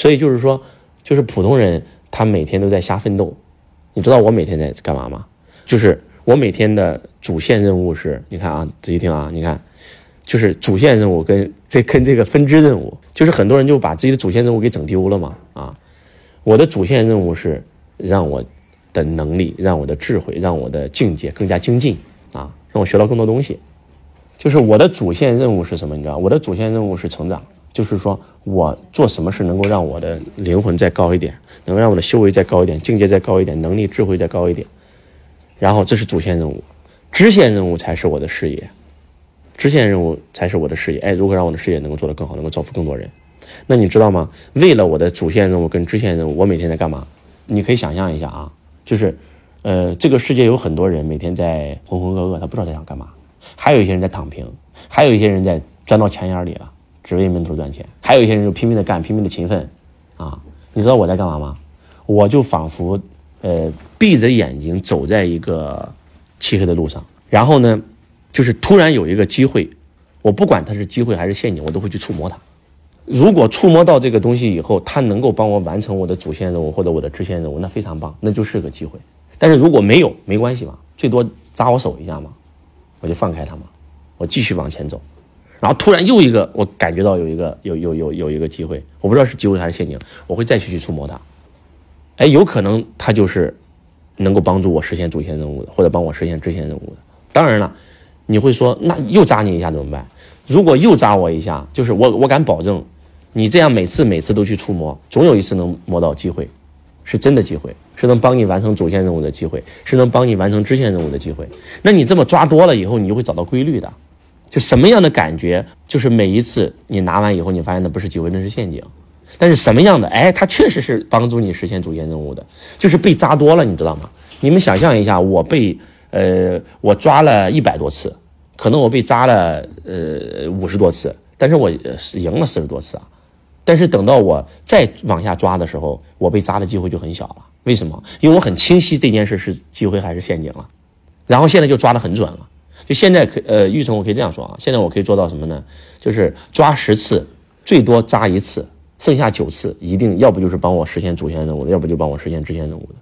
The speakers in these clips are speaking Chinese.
所以就是说，就是普通人他每天都在瞎奋斗。你知道我每天在干嘛吗？就是我每天的主线任务是，你看啊，仔细听啊，你看，就是主线任务跟这跟这个分支任务，就是很多人就把自己的主线任务给整丢了嘛啊。我的主线任务是让我的能力、让我的智慧、让我的境界更加精进啊，让我学到更多东西。就是我的主线任务是什么？你知道，我的主线任务是成长。就是说我做什么事能够让我的灵魂再高一点，能够让我的修为再高一点，境界再高一点，能力智慧再高一点。然后这是主线任务，支线任务才是我的事业，支线任务才是我的事业。哎，如何让我的事业能够做得更好，能够造福更多人？那你知道吗？为了我的主线任务跟支线任务，我每天在干嘛？你可以想象一下啊，就是，呃，这个世界有很多人每天在浑浑噩噩，他不知道他想干嘛；还有一些人在躺平，还有一些人在钻到钱眼里了。只为闷头赚钱，还有一些人就拼命的干，拼命的勤奋，啊，你知道我在干嘛吗？我就仿佛，呃，闭着眼睛走在一个漆黑的路上，然后呢，就是突然有一个机会，我不管它是机会还是陷阱，我都会去触摸它。如果触摸到这个东西以后，它能够帮我完成我的主线任务或者我的支线任务，那非常棒，那就是个机会。但是如果没有，没关系嘛，最多扎我手一下嘛，我就放开它嘛，我继续往前走。然后突然又一个，我感觉到有一个有有有有一个机会，我不知道是机会还是陷阱，我会再去去触摸它。哎，有可能它就是能够帮助我实现主线任务的，或者帮我实现支线任务的。当然了，你会说那又扎你一下怎么办？如果又扎我一下，就是我我敢保证，你这样每次每次都去触摸，总有一次能摸到机会，是真的机会，是能帮你完成主线任务的机会，是能帮你完成支线任务的机会。那你这么抓多了以后，你就会找到规律的。就什么样的感觉，就是每一次你拿完以后，你发现那不是机会，那是陷阱。但是什么样的，哎，它确实是帮助你实现主线任务的，就是被扎多了，你知道吗？你们想象一下，我被呃我抓了一百多次，可能我被扎了呃五十多次，但是我赢了四十多次啊。但是等到我再往下抓的时候，我被扎的机会就很小了。为什么？因为我很清晰这件事是机会还是陷阱了，然后现在就抓得很准了。就现在可呃，玉成，我可以这样说啊，现在我可以做到什么呢？就是抓十次，最多扎一次，剩下九次一定要不就是帮我实现主线任务，要不就帮我实现支线任务的。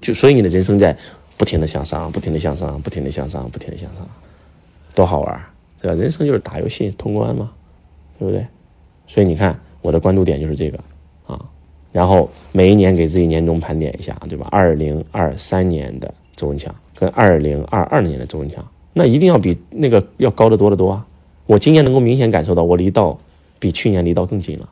就所以你的人生在不停的向上，不停的向上，不停的向上，不停的向上，多好玩，对吧？人生就是打游戏通关嘛，对不对？所以你看我的关注点就是这个啊，然后每一年给自己年终盘点一下，对吧？二零二三年的周文强跟二零二二年的周文强。那一定要比那个要高得多得多啊！我今年能够明显感受到，我离道比去年离道更近了。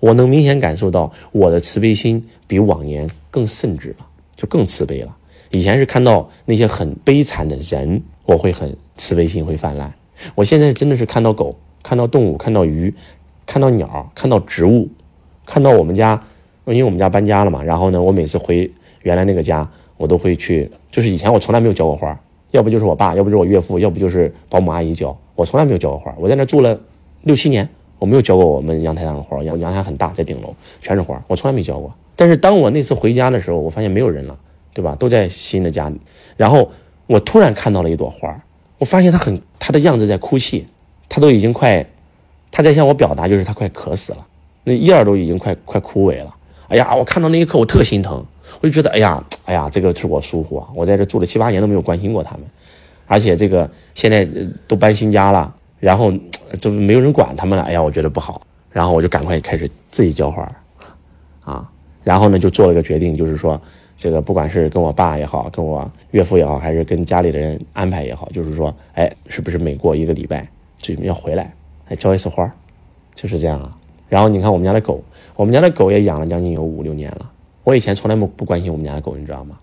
我能明显感受到我的慈悲心比往年更甚至了，就更慈悲了。以前是看到那些很悲惨的人，我会很慈悲心会泛滥。我现在真的是看到狗、看到动物、看到鱼、看到鸟、看到植物、看到我们家，因为我们家搬家了嘛。然后呢，我每次回原来那个家，我都会去，就是以前我从来没有浇过花。要不就是我爸，要不就是我岳父，要不就是保姆阿姨教。我从来没有浇过花。我在那住了六七年，我没有浇过我们阳台上的花。阳阳台很大，在顶楼全是花，我从来没浇过。但是当我那次回家的时候，我发现没有人了，对吧？都在新的家里。然后我突然看到了一朵花，我发现它很，它的样子在哭泣，它都已经快，它在向我表达，就是它快渴死了，那叶儿都已经快快枯萎了。哎呀，我看到那一刻，我特心疼。我就觉得，哎呀，哎呀，这个是我疏忽啊！我在这住了七八年都没有关心过他们，而且这个现在都搬新家了，然后就是没有人管他们了。哎呀，我觉得不好，然后我就赶快开始自己浇花，啊，然后呢就做了个决定，就是说，这个不管是跟我爸也好，跟我岳父也好，还是跟家里的人安排也好，就是说，哎，是不是每过一个礼拜就要回来，来浇一次花，就是这样啊。然后你看我们家的狗，我们家的狗也养了将近有五六年了。我以前从来不不关心我们家的狗，你知道吗？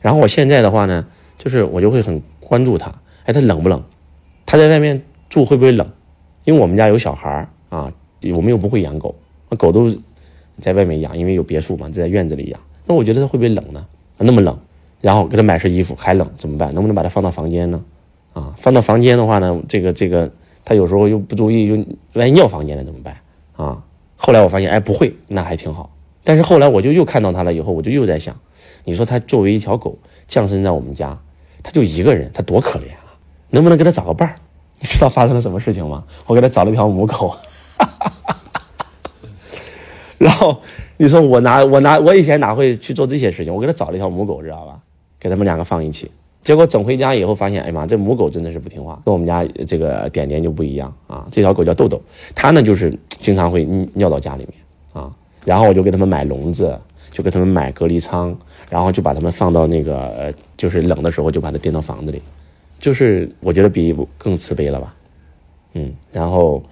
然后我现在的话呢，就是我就会很关注它。哎，它冷不冷？它在外面住会不会冷？因为我们家有小孩儿啊，我们又不会养狗，那狗都在外面养，因为有别墅嘛，就在院子里养。那我觉得它会不会冷呢？那么冷，然后给它买身衣服还冷怎么办？能不能把它放到房间呢？啊，放到房间的话呢，这个这个它有时候又不注意，又万一尿房间了怎么办？啊，后来我发现，哎，不会，那还挺好。但是后来我就又看到它了，以后我就又在想，你说它作为一条狗降生在我们家，它就一个人，它多可怜啊！能不能给它找个伴儿？你知道发生了什么事情吗？我给它找了一条母狗，然后你说我拿我拿我以前哪会去做这些事情？我给他找了一条母狗，知道吧？给他们两个放一起，结果整回家以后发现，哎妈，这母狗真的是不听话，跟我们家这个点点就不一样啊。这条狗叫豆豆，它呢就是经常会尿到家里面啊。然后我就给他们买笼子，就给他们买隔离舱，然后就把他们放到那个就是冷的时候就把它垫到房子里，就是我觉得比更慈悲了吧，嗯，然后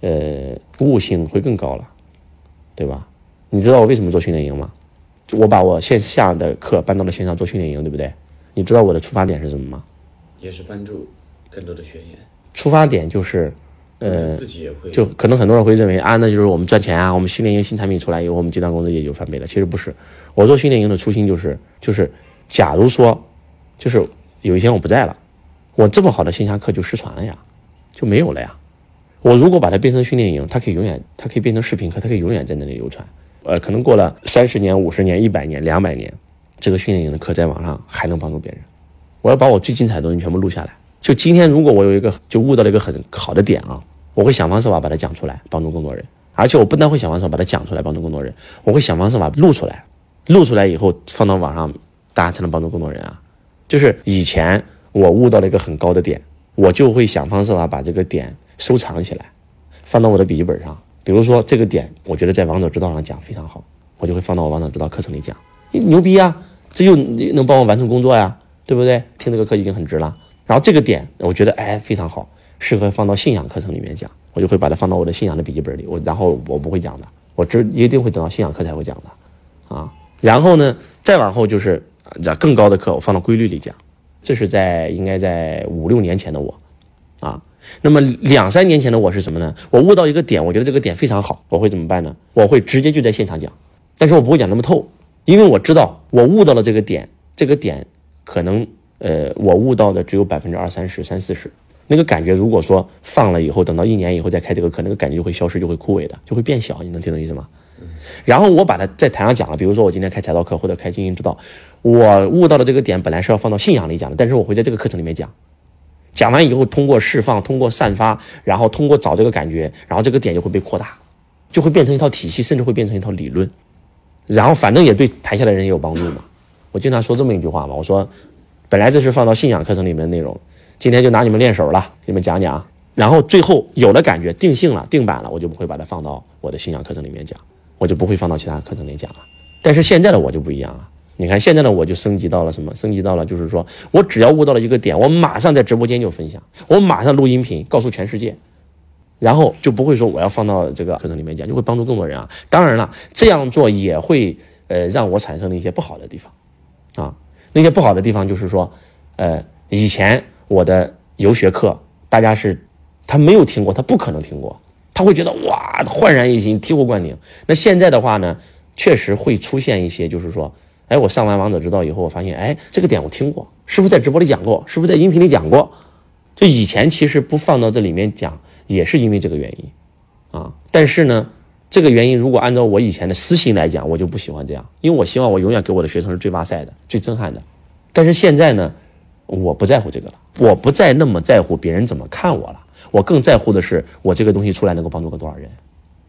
呃悟性会更高了。对吧？你知道我为什么做训练营吗？我把我线下的课搬到了线上做训练营，对不对？你知道我的出发点是什么吗？也是帮助更多的学员。出发点就是，呃，自己也会。就可能很多人会认为啊，那就是我们赚钱啊，我们训练营新产品出来以后，我们集团工资也就翻倍了。其实不是，我做训练营的初心就是，就是假如说，就是有一天我不在了，我这么好的线下课就失传了呀，就没有了呀。我如果把它变成训练营，它可以永远，它可以变成视频课，它可以永远在那里流传。呃，可能过了三十年、五十年、一百年、两百年，这个训练营的课在网上还能帮助别人。我要把我最精彩的东西全部录下来。就今天，如果我有一个就悟到了一个很好的点啊，我会想方设法把它讲出来，帮助更多人。而且我不但会想方设法把它讲出来，帮助更多人，我会想方设法录出来，录出来以后放到网上，大家才能帮助更多人啊。就是以前我悟到了一个很高的点，我就会想方设法把这个点。收藏起来，放到我的笔记本上。比如说这个点，我觉得在王者之道上讲非常好，我就会放到我王者之道课程里讲。牛逼啊！这就能帮我完成工作呀，对不对？听这个课已经很值了。然后这个点，我觉得哎非常好，适合放到信仰课程里面讲，我就会把它放到我的信仰的笔记本里。我然后我不会讲的，我只一定会等到信仰课才会讲的啊。然后呢，再往后就是更高的课，我放到规律里讲。这是在应该在五六年前的我啊。那么两三年前的我是什么呢？我悟到一个点，我觉得这个点非常好，我会怎么办呢？我会直接就在现场讲，但是我不会讲那么透，因为我知道我悟到了这个点，这个点可能呃我悟到的只有百分之二三十、三四十，那个感觉如果说放了以后，等到一年以后再开这个课，那个感觉就会消失，就会枯萎的，就会变小。你能听懂意思吗？然后我把它在台上讲了，比如说我今天开财道课或者开经营之道，我悟到的这个点本来是要放到信仰里讲的，但是我会在这个课程里面讲。讲完以后，通过释放，通过散发，然后通过找这个感觉，然后这个点就会被扩大，就会变成一套体系，甚至会变成一套理论。然后反正也对台下的人也有帮助嘛。我经常说这么一句话嘛，我说，本来这是放到信仰课程里面的内容，今天就拿你们练手了，给你们讲讲。然后最后有了感觉，定性了，定版了，我就不会把它放到我的信仰课程里面讲，我就不会放到其他课程里讲了。但是现在的我就不一样了。你看现在的，我就升级到了什么？升级到了就是说我只要悟到了一个点，我马上在直播间就分享，我马上录音频告诉全世界，然后就不会说我要放到这个课程里面讲，就会帮助更多人啊。当然了，这样做也会呃让我产生了一些不好的地方啊。那些不好的地方就是说，呃，以前我的游学课，大家是他没有听过，他不可能听过，他会觉得哇焕然一新，醍醐灌顶。那现在的话呢，确实会出现一些就是说。哎，我上完王者之道以后，我发现，哎，这个点我听过，师傅在直播里讲过，师傅在音频里讲过。就以前其实不放到这里面讲，也是因为这个原因，啊。但是呢，这个原因如果按照我以前的私心来讲，我就不喜欢这样，因为我希望我永远给我的学生是最哇塞的、最震撼的。但是现在呢，我不在乎这个了，我不再那么在乎别人怎么看我了，我更在乎的是我这个东西出来能够帮助个多少人，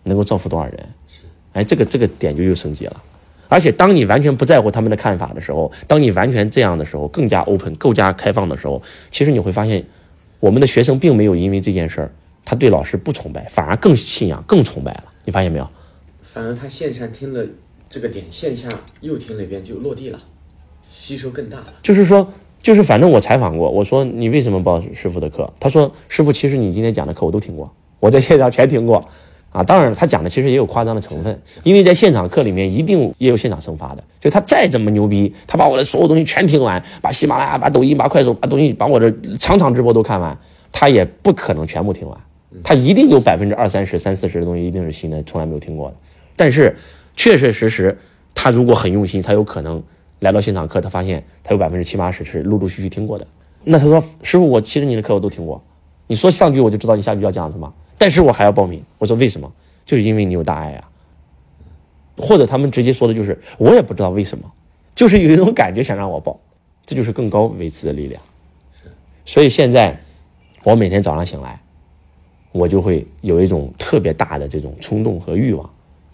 能够造福多少人。是，哎，这个这个点就又升级了。而且，当你完全不在乎他们的看法的时候，当你完全这样的时候，更加 open、更加开放的时候，其实你会发现，我们的学生并没有因为这件事儿，他对老师不崇拜，反而更信仰、更崇拜了。你发现没有？反而他线上听了这个点，线下又听了一遍，就落地了，吸收更大了。就是说，就是反正我采访过，我说你为什么报师傅的课？他说：师傅，其实你今天讲的课我都听过，我在线上全听过。啊，当然了，他讲的其实也有夸张的成分，因为在现场课里面一定也有现场生发的，就他再怎么牛逼，他把我的所有东西全听完，把喜马拉雅、把抖音、把快手、把东西、把我的场场直播都看完，他也不可能全部听完，他一定有百分之二三十、三四十的东西一定是新的，从来没有听过的。但是确确实实，他如果很用心，他有可能来到现场课，他发现他有百分之七八十是陆陆续续听过的。那他说：“师傅，我其实你的课我都听过，你说上句我就知道你下句要讲什么。”但是我还要报名，我说为什么？就是因为你有大爱啊，或者他们直接说的就是我也不知道为什么，就是有一种感觉想让我报，这就是更高维次的力量。所以现在我每天早上醒来，我就会有一种特别大的这种冲动和欲望，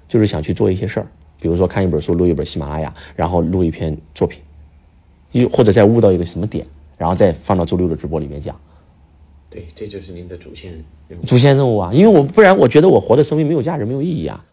就是想去做一些事儿，比如说看一本书，录一本喜马拉雅，然后录一篇作品，又或者再悟到一个什么点，然后再放到周六的直播里面讲。对，这就是您的主线任务。主线任务啊，因为我不然我觉得我活的生命没有价值，没有意义啊。